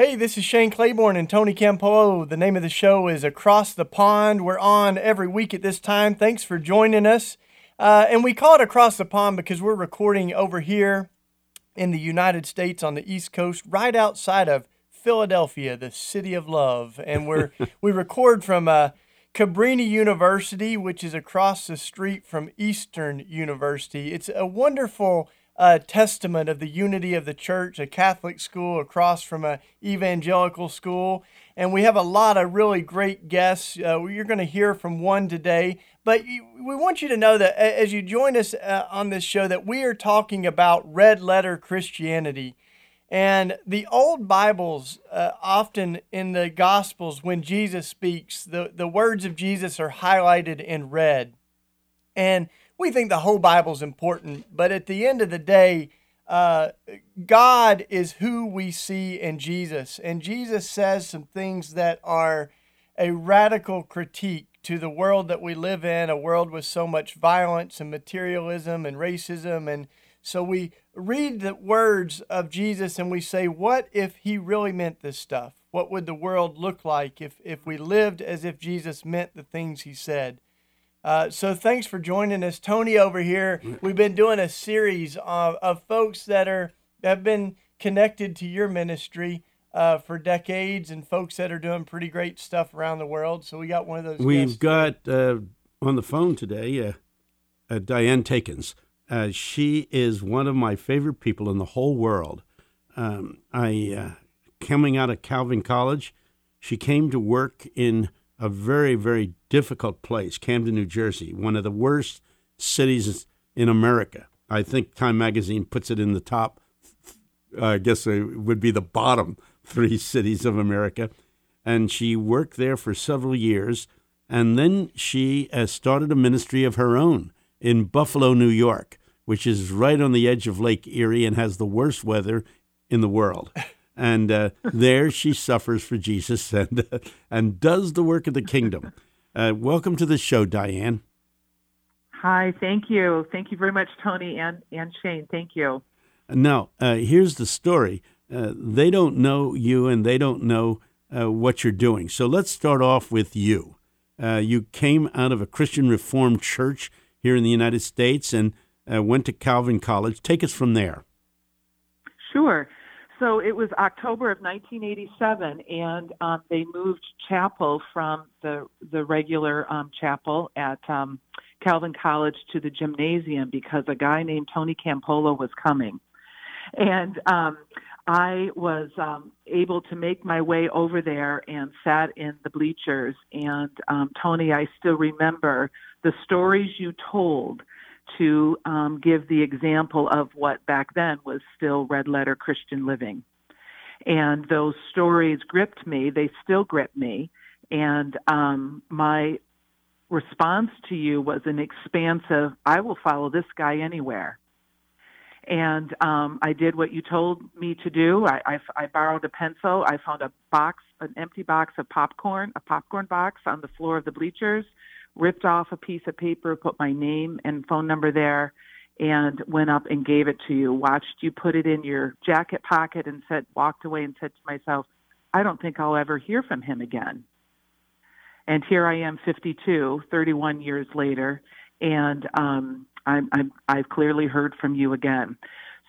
Hey, this is Shane Claiborne and Tony Campolo. The name of the show is Across the Pond. We're on every week at this time. Thanks for joining us. Uh, and we call it Across the Pond because we're recording over here in the United States on the East Coast, right outside of Philadelphia, the city of love. And we're we record from uh, Cabrini University, which is across the street from Eastern University. It's a wonderful a testament of the unity of the church, a Catholic school across from a evangelical school. And we have a lot of really great guests. Uh, you're going to hear from one today. But we want you to know that as you join us uh, on this show, that we are talking about red letter Christianity. And the old Bibles, uh, often in the Gospels, when Jesus speaks, the, the words of Jesus are highlighted in red. And we think the whole Bible is important, but at the end of the day, uh, God is who we see in Jesus. And Jesus says some things that are a radical critique to the world that we live in, a world with so much violence and materialism and racism. And so we read the words of Jesus and we say, what if he really meant this stuff? What would the world look like if, if we lived as if Jesus meant the things he said? Uh, so thanks for joining us, Tony. Over here, we've been doing a series of, of folks that are have been connected to your ministry uh, for decades, and folks that are doing pretty great stuff around the world. So we got one of those. We've got uh, on the phone today uh, uh, Diann Takens. she is one of my favorite people in the whole world. Um, I coming out of Calvin College, she came to work in a very, very difficult place, Camden, New Jersey, one of the worst cities in America. I think Time Magazine puts it in the top, uh, I guess it would be the bottom three cities of America. And she worked there for several years. And then she uh, started a ministry of her own in Buffalo, New York, which is right on the edge of Lake Erie and has the worst weather in the world. and uh, there she suffers for Jesus and uh, and does the work of the kingdom. Uh, welcome to the show, Diann. Hi, thank you, thank you very much, Tony and and Shane. Thank you. Now, uh, here's the story. Uh, they don't know you, and they don't know uh, what you're doing. So let's start off with you. you came out of a Christian Reformed church here in the United States and went to Calvin College. Take us from there. Sure. So it was October of 1987, and um, they moved chapel from the the regular um, chapel at um, Calvin College to the gymnasium because a guy named Tony Campolo was coming, and um, I was um, able to make my way over there and sat in the bleachers. And um, Tony, I still remember the stories you told to um, give the example of what back then was still red letter Christian living. And those stories gripped me, they still grip me. And um, my response to you was an expansive, I will follow this guy anywhere. And um, I did what you told me to do. I, I, I borrowed a pencil. I found a box, an empty box of popcorn, a popcorn box on the floor of the bleachers ripped off a piece of paper, put my name and phone number there, and went up and gave it to you. Watched you put it in your jacket pocket and said, walked away and said to myself, I don't think I'll ever hear from him again. And here I am, 52, 31 years later, and um, I'm, I'm, I've clearly heard from you again.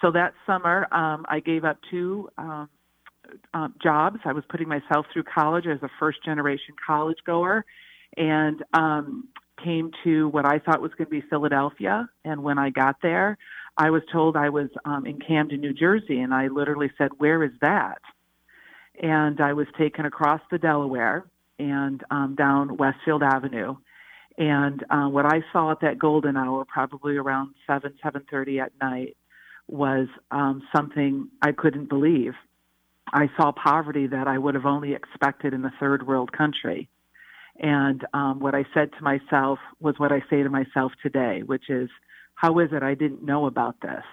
So that summer, um, I gave up two um, uh, jobs. I was putting myself through college as a first generation college goer and um, came to what I thought was going to be Philadelphia. And when I got there, I was told I was um, in Camden, New Jersey, and I literally said, "Where is that?" And I was taken across the Delaware and um, down Westfield Avenue. And uh, what I saw at that golden hour, probably around seven seven thirty at night, was um, something I couldn't believe. I saw poverty that I would have only expected in a third world country. And um, what I said to myself was what I say to myself today, which is, how is it I didn't know about this?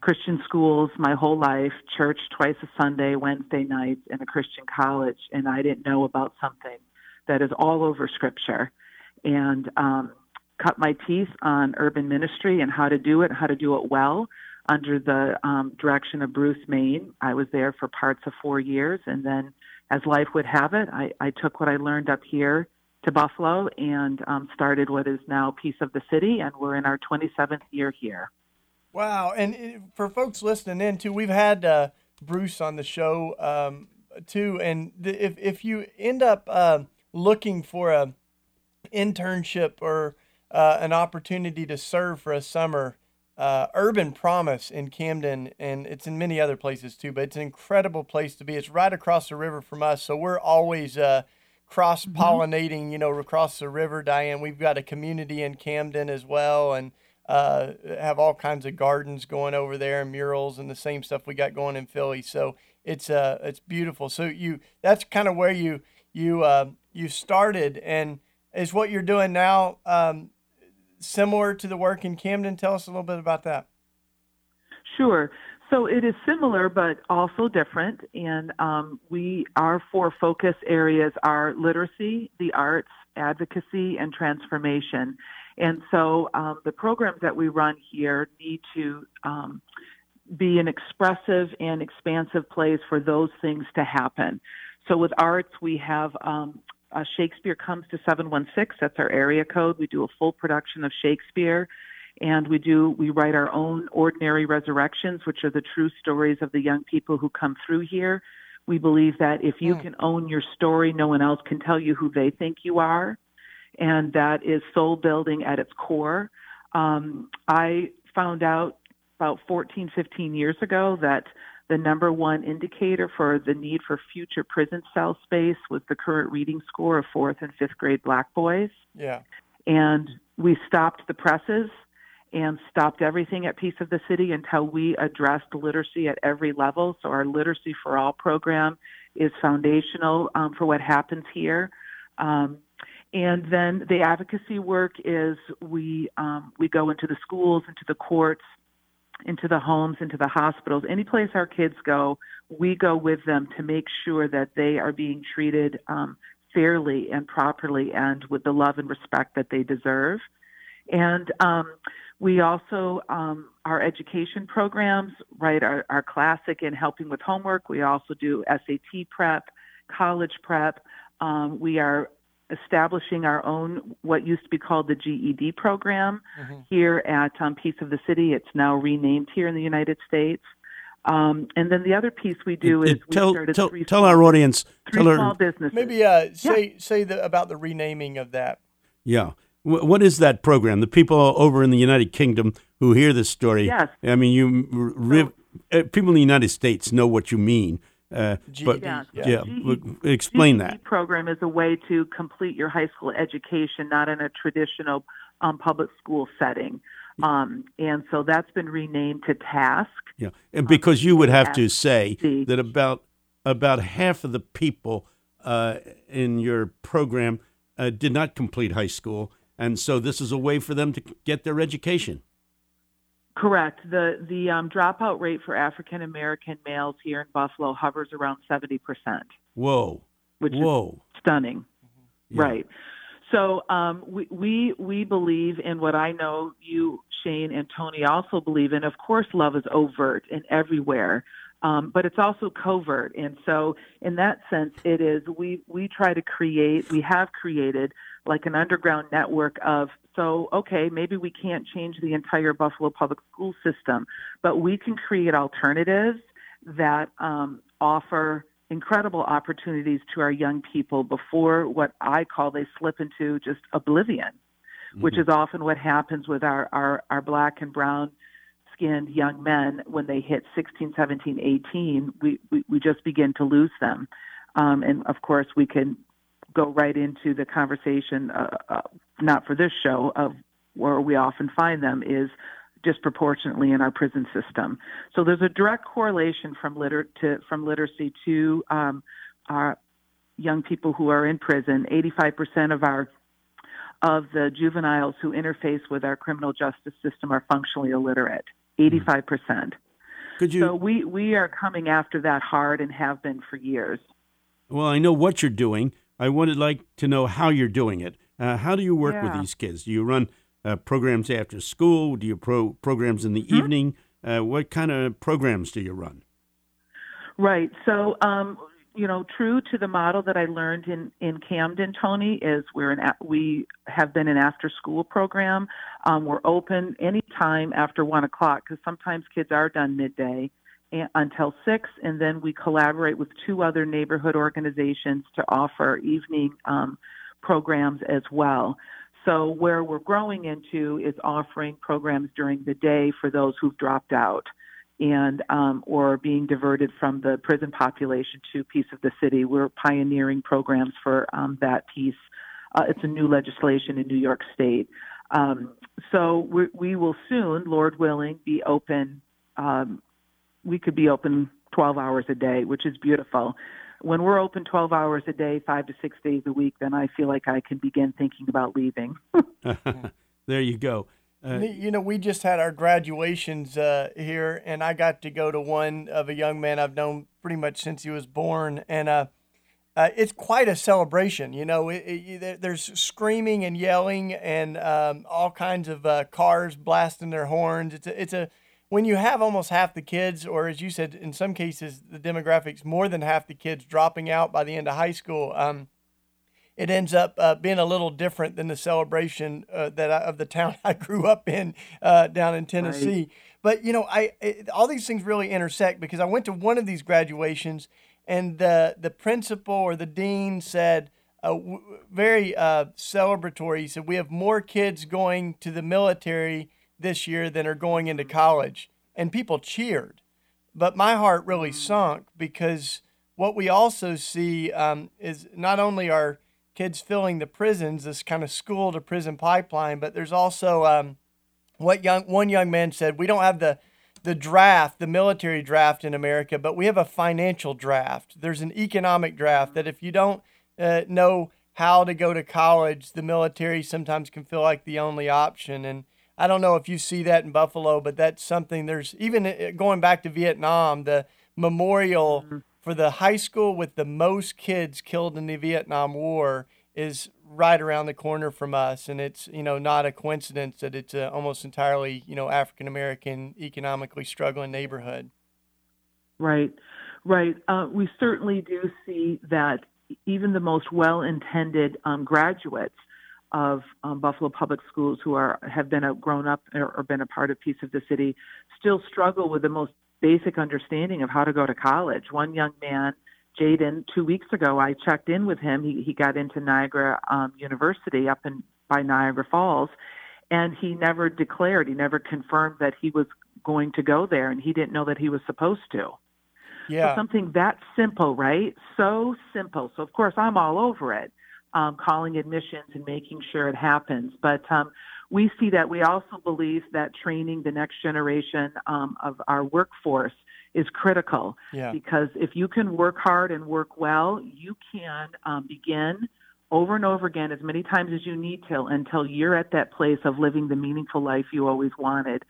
Christian schools my whole life, church twice a Sunday, Wednesday nights, in a Christian college, and I didn't know about something that is all over Scripture, and um, cut my teeth on urban ministry and how to do it, how to do it well. under the um, direction of Bruce Main. I was there for parts of four years, and then, as life would have it, I, I took what I learned up here to Buffalo and um, started what is now Peace of the City, and we're in our 27th year here. Wow! And uh, for folks listening in too, we've had uh, Bruce on the show um, too, and the, if if you end up uh, looking for a internship or uh, an opportunity to serve for a summer, uh, Urban Promise in Camden, and it's in many other places too. But it's an incredible place to be. It's right across the river from us, so we're always uh, cross pollinating. Mm-hmm. You know, across the river, Diann. We've got a community in Camden as well, and uh, have all kinds of gardens going over there and murals and the same stuff we got going in Philly. So it's uh it's beautiful. So you that's kind of where you you uh, you started and is what you're doing now um, similar to the work in Camden? Tell us a little bit about that. Sure. So it is similar, but also different. And um, we, our four focus areas are literacy, the arts, advocacy, and transformation. And so um, the programs that we run here need to um, be an expressive and expansive place for those things to happen. So with arts, we have um, uh, Shakespeare comes to 716. That's our area code. We do a full production of Shakespeare. And we do, we write our own ordinary resurrections, which are the true stories of the young people who come through here. We believe that if you mm. can own your story, no one else can tell you who they think you are. And that is soul building at its core. Um, I found out about 14, 15 years ago that the number one indicator for the need for future prison cell space was the current reading score of fourth and fifth grade black boys. Yeah. And we stopped the presses and stopped everything at Peace of the City until we addressed literacy at every level. So our Literacy for All program is foundational um, for what happens here. Um, and then the advocacy work is we um, we go into the schools, into the courts, into the homes, into the hospitals, any place our kids go, we go with them to make sure that they are being treated um, fairly and properly and with the love and respect that they deserve. And um, we also, um, our education programs, right, are, are classic in helping with homework. We also do SAT prep, college prep. Um, we are establishing our own what used to be called the GED program mm-hmm. here at um, Peace of the City. It's now renamed here in the United States. Um, and then the other piece we do it, is we tell, started tell, three tell small, our audience three tell small our, businesses. Maybe uh, say yeah. say the, about the renaming of that. Yeah. What is that program? The people over in the United Kingdom who hear this story, yes. I mean, you so, uh, people in the United States know what you mean. Uh, but yeah, yeah, explain that. program is a way to complete your high school education, not in a traditional um, public school setting. Um, and so that's been renamed to TASK. Yeah, and because you would have to say that about about half of the people uh, in your program uh, did not complete high school, and so this is a way for them to get their education. Correct. The the um, dropout rate for African American males here in Buffalo hovers around seventy percent. Whoa! Which Whoa! is stunning. Mm-hmm. Yeah. Right. So um, we, we we believe in what I know you, Shane, and Tony also believe in. Of course, love is overt and everywhere, um, but it's also covert. And so, in that sense, it is we we try to create. We have created like an underground network of so okay maybe we can't change the entire buffalo public school system but we can create alternatives that um, offer incredible opportunities to our young people before what i call they slip into just oblivion mm-hmm. which is often what happens with our, our, our black and brown skinned young men when they hit 16 17 18 we, we, we just begin to lose them um, and of course we can go right into the conversation, uh, uh, not for this show, of where we often find them is disproportionately in our prison system. So there's a direct correlation from liter- to from literacy to um, our young people who are in prison. 85% of our of the juveniles who interface with our criminal justice system are functionally illiterate. 85%. Could you? So we we are coming after that hard and have been for years. Well, I know what you're doing. I would like to know how you're doing it. Uh, how do you work yeah. with these kids? Do you run uh, programs after school? Do you pro programs in the mm-hmm. evening? Uh, what kind of programs do you run? Right. So, um, you know, true to the model that I learned in, in Camden, Tony, is we're an, we have been an after school program. Um, we're open anytime after one o'clock because sometimes kids are done midday until six, and then we collaborate with two other neighborhood organizations to offer evening um, programs as well. So where we're growing into is offering programs during the day for those who've dropped out and um, or being diverted from the prison population to peace of the city. We're pioneering programs for um, that piece. Uh, it's a new legislation in New York State. Um, so we, we, will soon, Lord willing, be open. We could be open 12 hours a day, which is beautiful. When we're open 12 hours a day, five to six days a week, then I feel like I can begin thinking about leaving. there you go. Uh, you know, we just had our graduations uh, here, and I got to go to one of a young man I've known pretty much since he was born, and uh, uh it's quite a celebration. You know, it, it, there's screaming and yelling, and um, all kinds of uh, cars blasting their horns. It's a, it's a when you have almost half the kids, or as you said, in some cases, the demographics more than half the kids dropping out by the end of high school. Um, it ends up uh, being a little different than the celebration uh, that I, of the town I grew up in uh, down in Tennessee. Right. But you know, I it, all these things really intersect because I went to one of these graduations, and the the principal or the dean said. Uh, w- very uh, celebratory. He said, We have more kids going to the military this year than are going into college. And people cheered. But my heart really sunk because what we also see um, is not only are kids filling the prisons, this kind of school to prison pipeline. But there's also um, what young one young man said: we don't have the the draft, the military draft in America, but we have a financial draft. There's an economic draft that if you don't uh, know how to go to college, the military sometimes can feel like the only option. And I don't know if you see that in Buffalo, but that's something. There's even uh, going back to Vietnam, the memorial. Mm-hmm for the high school with the most kids killed in the Vietnam War is right around the corner from us, and it's you know not a coincidence that it's a almost entirely you know African American economically struggling neighborhood. Right, right. Uh, we certainly do see that even the most well-intended um, graduates of um, Buffalo Public Schools who are have been a, grown up or, or been a part of Peace of the City still struggle with the most basic understanding of how to go to college. One young man, Jaden, two weeks ago, I checked in with him. He, he got into Niagara um, University up in by Niagara Falls, and he never declared, he never confirmed that he was going to go there, and he didn't know that he was supposed to. Yeah. So something that simple, right? So simple. So of course I'm all over it, um, calling admissions and making sure it happens. But um, we see that. We also believe that training the next generation um, of our workforce is critical yeah. because if you can work hard and work well, you can um, begin over and over again as many times as you need to until you're at that place of living the meaningful life you always wanted.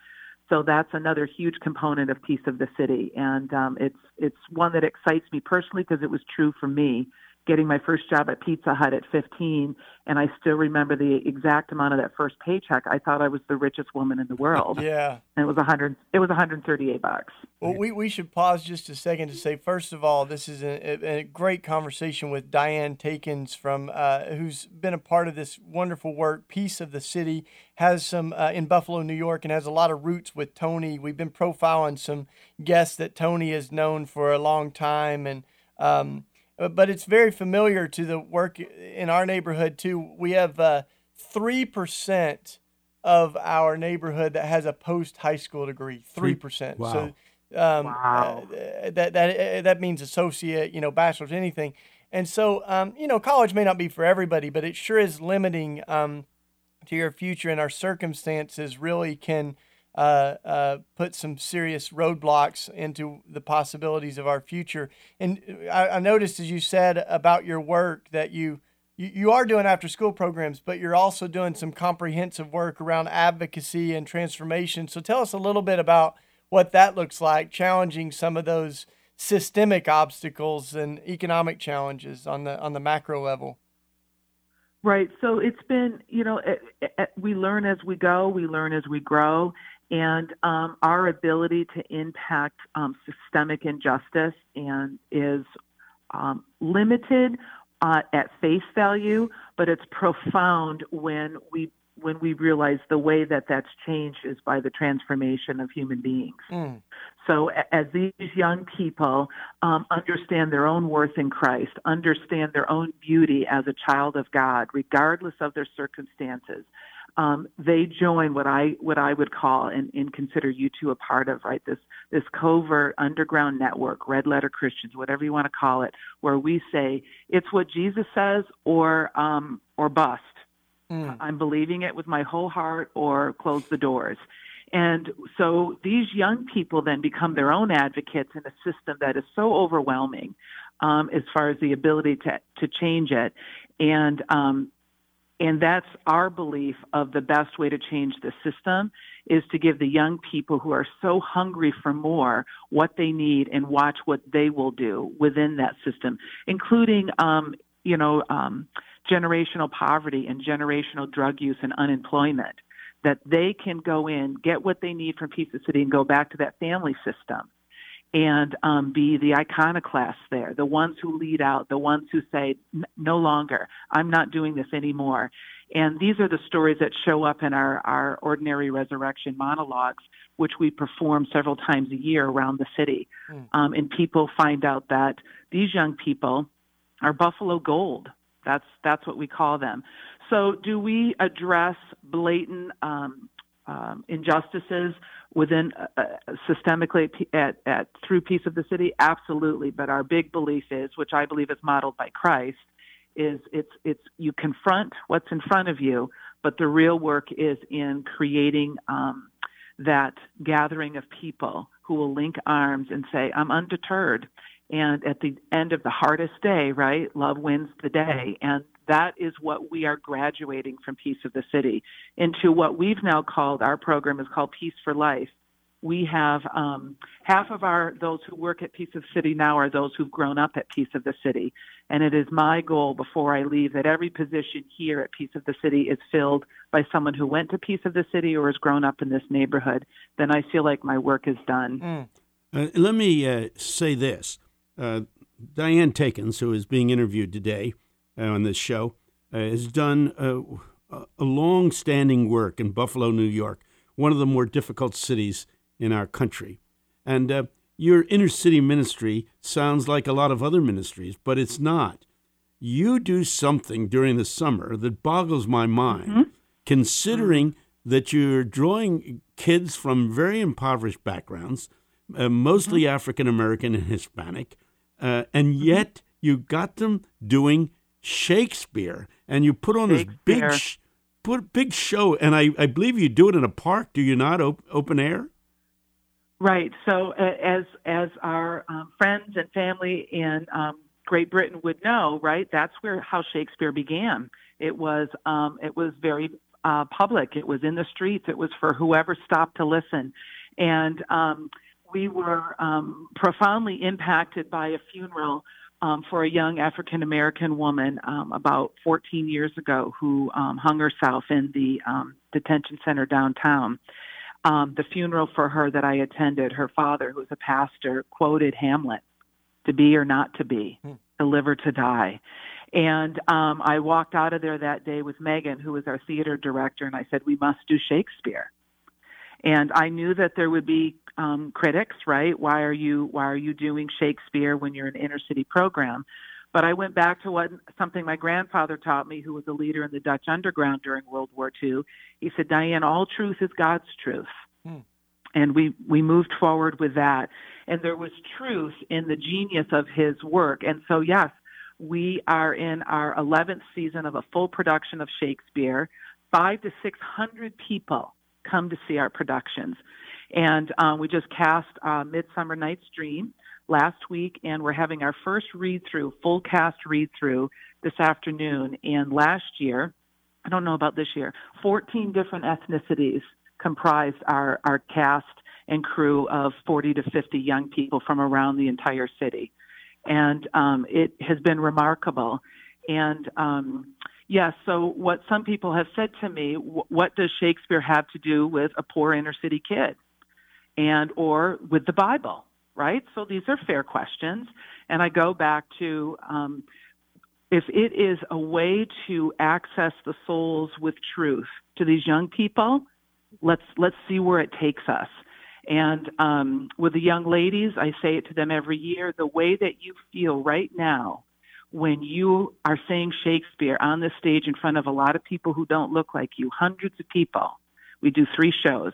So that's another huge component of Peace of the City, and um, it's it's one that excites me personally because it was true for me getting my first job at Pizza Hut at 15, and I still remember the exact amount of that first paycheck. I thought I was the richest woman in the world. yeah, and it was 100. It was 138 bucks. Well, we, we should pause just a second to say, first of all, this is a, a great conversation with Diann Takens from uh, who's been a part of this wonderful work. Peace of the City has some uh, in Buffalo, New York, and has a lot of roots with Tony. We've been profiling some guests that Tony has known for a long time, and um, but it's very familiar to the work in our neighborhood too. We have uh, three uh, percent of our neighborhood that has a post high school degree. Three percent. Wow. So um, wow. Uh, that that uh, that means associate, you know, bachelor's, anything. And so, um, you know, college may not be for everybody, but it sure is limiting um, to your future. And our circumstances really can uh, uh, put some serious roadblocks into the possibilities of our future. And I, I, noticed, as you said about your work, that you, you you are doing after school programs, but you're also doing some comprehensive work around advocacy and transformation. So tell us a little bit about what that looks like, challenging some of those systemic obstacles and economic challenges on the on the macro level. Right. So it's been, you know, it, it, we learn as we go, we learn as we grow, and um, our ability to impact um, systemic injustice and is um, limited uh, at face value, but it's profound when we when we realize the way that that's changed is by the transformation of human beings. Mm. So, as these young people um, understand their own worth in Christ, understand their own beauty as a child of God, regardless of their circumstances, um, they join what I what I would call and, and consider you two a part of, right? This this covert underground network, red letter Christians, whatever you want to call it, where we say it's what Jesus says or um, or bust. Mm. I'm believing it with my whole heart or close the doors. And so these young people then become their own advocates in a system that is so overwhelming um, as far as the ability to, to change it. And, um, and that's our belief of the best way to change the system is to give the young people who are so hungry for more what they need and watch what they will do within that system, including, um, you know, um, generational poverty and generational drug use and unemployment, that they can go in, get what they need from of City, and go back to that family system and um, be the iconoclasts there, the ones who lead out, the ones who say, no longer, I'm not doing this anymore. And these are the stories that show up in our, our ordinary resurrection monologues, which we perform several times a year around the city. Mm. Um, and people find out that these young people are Buffalo Gold. That's that's what we call them. So, do we address blatant um, um, injustices within uh, uh systemically at, at through Peace of the City? Absolutely. But our big belief is, which I believe is modeled by Christ, is it's it's you confront what's in front of you, but the real work is in creating um, that gathering of people who will link arms and say, "I'm undeterred." And at the end of the hardest day, right, love wins the day. And that is what we are graduating from Peace of the City into what we've now called our program is called Peace for Life. We have um, half of our those who work at Peace of the City now are those who've grown up at Peace of the City, and it is my goal before I leave that every position here at Peace of the City is filled by someone who went to Peace of the City or has grown up in this neighborhood. Then I feel like my work is done. Mm. Uh, let me uh, say this uh, Diann Takens, who is being interviewed today uh, on this show, uh, has done uh, a long standing work in Buffalo, New York, one of the more difficult cities in our country. And uh, your inner city ministry sounds like a lot of other ministries, but it's not. You do something during the summer that boggles my mind, mm-hmm. considering that you're drawing kids from very impoverished backgrounds, uh, mostly mm-hmm. African American and Hispanic, uh, and mm-hmm. yet you got them doing Shakespeare, and you put on this big, sh- put big show, and I, I believe you do it in a park. Do you not op- open air? Right. So uh, as as our um, friends and family in um, Great Britain would know, right? That's where how Shakespeare began. It was um, it was very uh, public. It was in the streets. It was for whoever stopped to listen, and um, we were um, profoundly impacted by a funeral um, for a young African American woman um, about 14 years ago who um, hung herself in the um, detention center downtown. Um, the funeral for her that I attended, her father, who was a pastor, quoted Hamlet to be or not to be, hmm. to live or to die. And um, I walked out of there that day with Megan, who was our theater director, and I said, We must do Shakespeare. And I knew that there would be um, critics, right? Why are you why are you doing Shakespeare when you're an inner city program? But I went back to what something my grandfather taught me, who was a leader in the Dutch underground during World War II. He said, "Diann, all truth is God's truth." Hmm. And we we moved forward with that, and there was truth in the genius of his work. And so, yes, we are in our 11th season of a full production of Shakespeare. Five to six hundred people come to see our productions. And um, we just cast uh, Midsummer Night's Dream last week, and we're having our first read through, full cast read through this afternoon. And last year, I don't know about this year, 14 different ethnicities comprised our, our cast and crew of 40 to 50 young people from around the entire city. And um, it has been remarkable. And um, Yes. So, what some people have said to me, what does Shakespeare have to do with a poor inner city kid, and or with the Bible? Right. So these are fair questions, and I go back to um, if it is a way to access the souls with truth to these young people, let's let's see where it takes us. And um, with the young ladies, I say it to them every year: the way that you feel right now when you are saying Shakespeare on the stage in front of a lot of people who don't look like you, hundreds of people. We do three shows.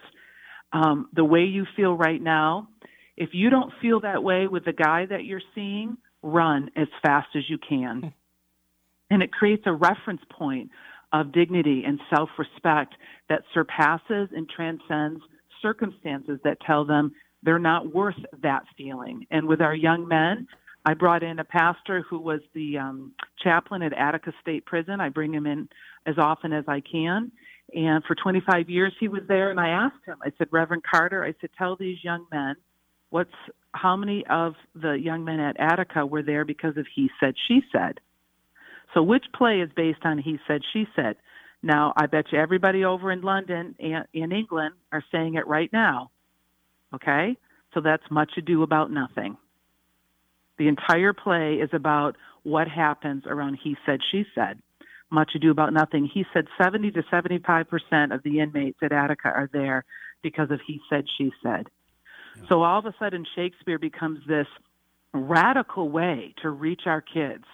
Um, the way you feel right now, if you don't feel that way with the guy that you're seeing, run as fast as you can. And it creates a reference point of dignity and self respect that surpasses and transcends circumstances that tell them they're not worth that feeling. And with our young men, I brought in a pastor who was the um, chaplain at Attica State Prison. I bring him in as often as I can. And for 25 years he was there, and I asked him, I said, Reverend Carter, I said, tell these young men what's how many of the young men at Attica were there because of he said, she said. So which play is based on he said, she said? Now, I bet you everybody over in London and in England are saying it right now. Okay? So that's much ado about nothing. The entire play is about what happens around he said, she said. Much ado about nothing. He said 70 to 75% of the inmates at Attica are there because of he said, she said. Yeah. So all of a sudden, Shakespeare becomes this radical way to reach our kids.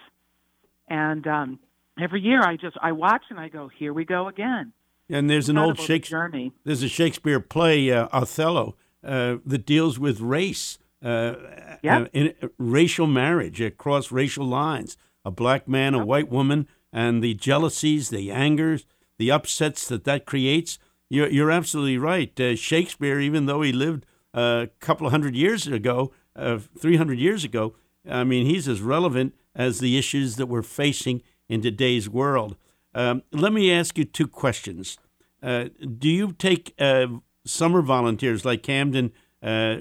And um, every year I just I watch and I go, here we go again. And there's an old Shakespeare. Journey. There's a Shakespeare play, uh, Othello, uh, that deals with race uh, yeah. in, racial marriage across racial lines. A black man, a white woman, and the jealousies, the angers, the upsets that that creates. You're, you're absolutely right. Uh, Shakespeare, even though he lived a couple hundred years ago, uh, 300 years ago, I mean, he's as relevant as the issues that we're facing in today's world. Um, let me ask you two questions. Uh, do you take uh, summer volunteers like Camden uh,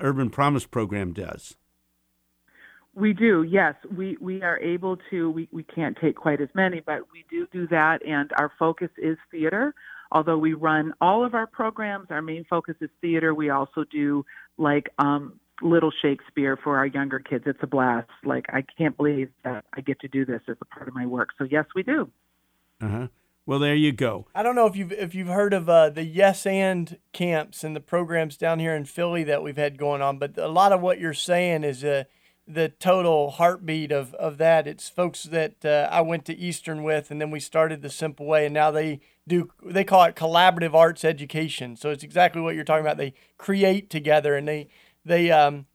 Urban Promise Program does. We do, yes. We we are able to. We we can't take quite as many, but we do do that, and our focus is theater. Although we run all of our programs, our main focus is theater. We also do like um, Little Shakespeare for our younger kids. It's a blast. Like I can't believe that I get to do this as a part of my work. So yes, we do. Uh huh. Well, there you go. I don't know if you've if you've heard of uh, the Yes and camps and the programs down here in Philly that we've had going on, but a lot of what you're saying is uh, the total heartbeat of, of that. It's folks that uh, I went to Eastern with, and then we started the Simple Way, and now they do they call it collaborative arts education. So it's exactly what you're talking about. They create together, and they they um,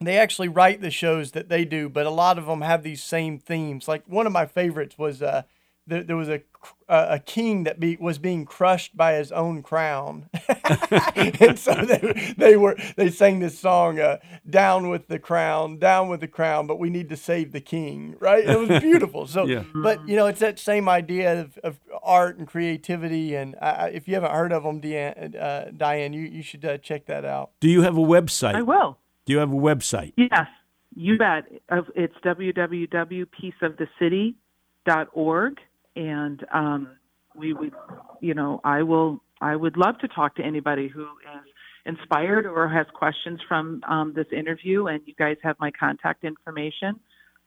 they actually write the shows that they do, but a lot of them have these same themes. Like one of my favorites was uh, there, there was a a king that be, was being crushed by his own crown, and so they they were they sang this song, uh, "Down with the crown, down with the crown," but we need to save the king, right? It was beautiful. So, yeah. but you know, it's that same idea of, of art and creativity, and if you haven't heard of them, Diann, uh, Diann you you should uh, check that out. Do you have a website? I will. Do you have a website? Yes, you bet. It's www.peaceofthecity.org and um, we would, you know, I will, I would love to talk to anybody who is inspired or has questions from um, this interview, and you guys have my contact information.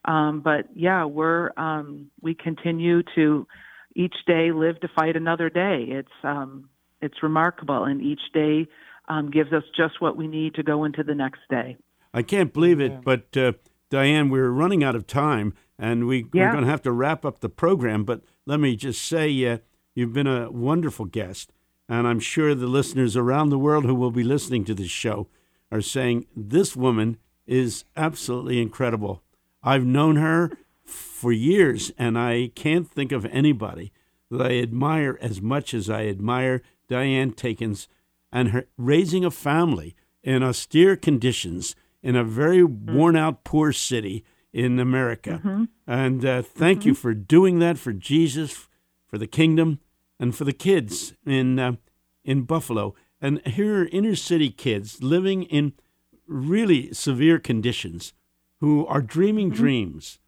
Um, but yeah, we're um, we continue to each day live to fight another day. It's um, it's remarkable, and each day um, gives us just what we need to go into the next day. I can't believe it, but uh, Diann, we're running out of time, and we, yeah. we're going to have to wrap up the program. But let me just say, uh, you've been a wonderful guest, and I'm sure the listeners around the world who will be listening to this show are saying this woman is absolutely incredible. I've known her for years, and I can't think of anybody that I admire as much as I admire Diann Takens and her raising a family in austere conditions in a very mm-hmm. worn out poor city in America. Mm-hmm. And uh, thank mm-hmm. you for doing that for Jesus, for the kingdom, and for the kids in uh, in Buffalo. And here are inner city kids living in really severe conditions who are dreaming mm-hmm. dreams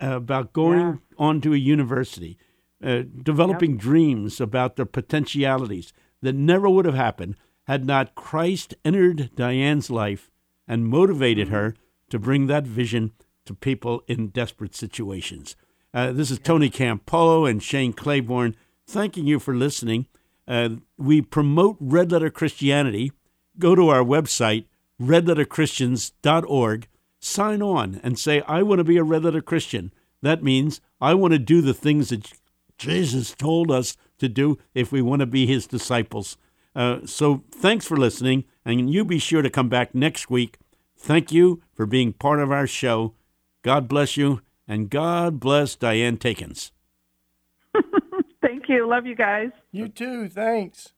about going yeah. on to a university. uh, developing yep. dreams about their potentialities that never would have happened had not Christ entered Diann's life and motivated mm-hmm. her to bring that vision to people in desperate situations. Uh, this is Tony Campolo and Shane Claiborne thanking you for listening. Uh, we promote Red Letter Christianity. Go to our website, redletterchristians.org, sign on and say, I want to be a Red Letter Christian. That means I want to do the things that Jesus told us to do if we want to be his disciples. Uh, so thanks for listening, and you be sure to come back next week. Thank you for being part of our show. God bless you, and God bless Diann Takens. Thank you. Love you guys. You too. Thanks.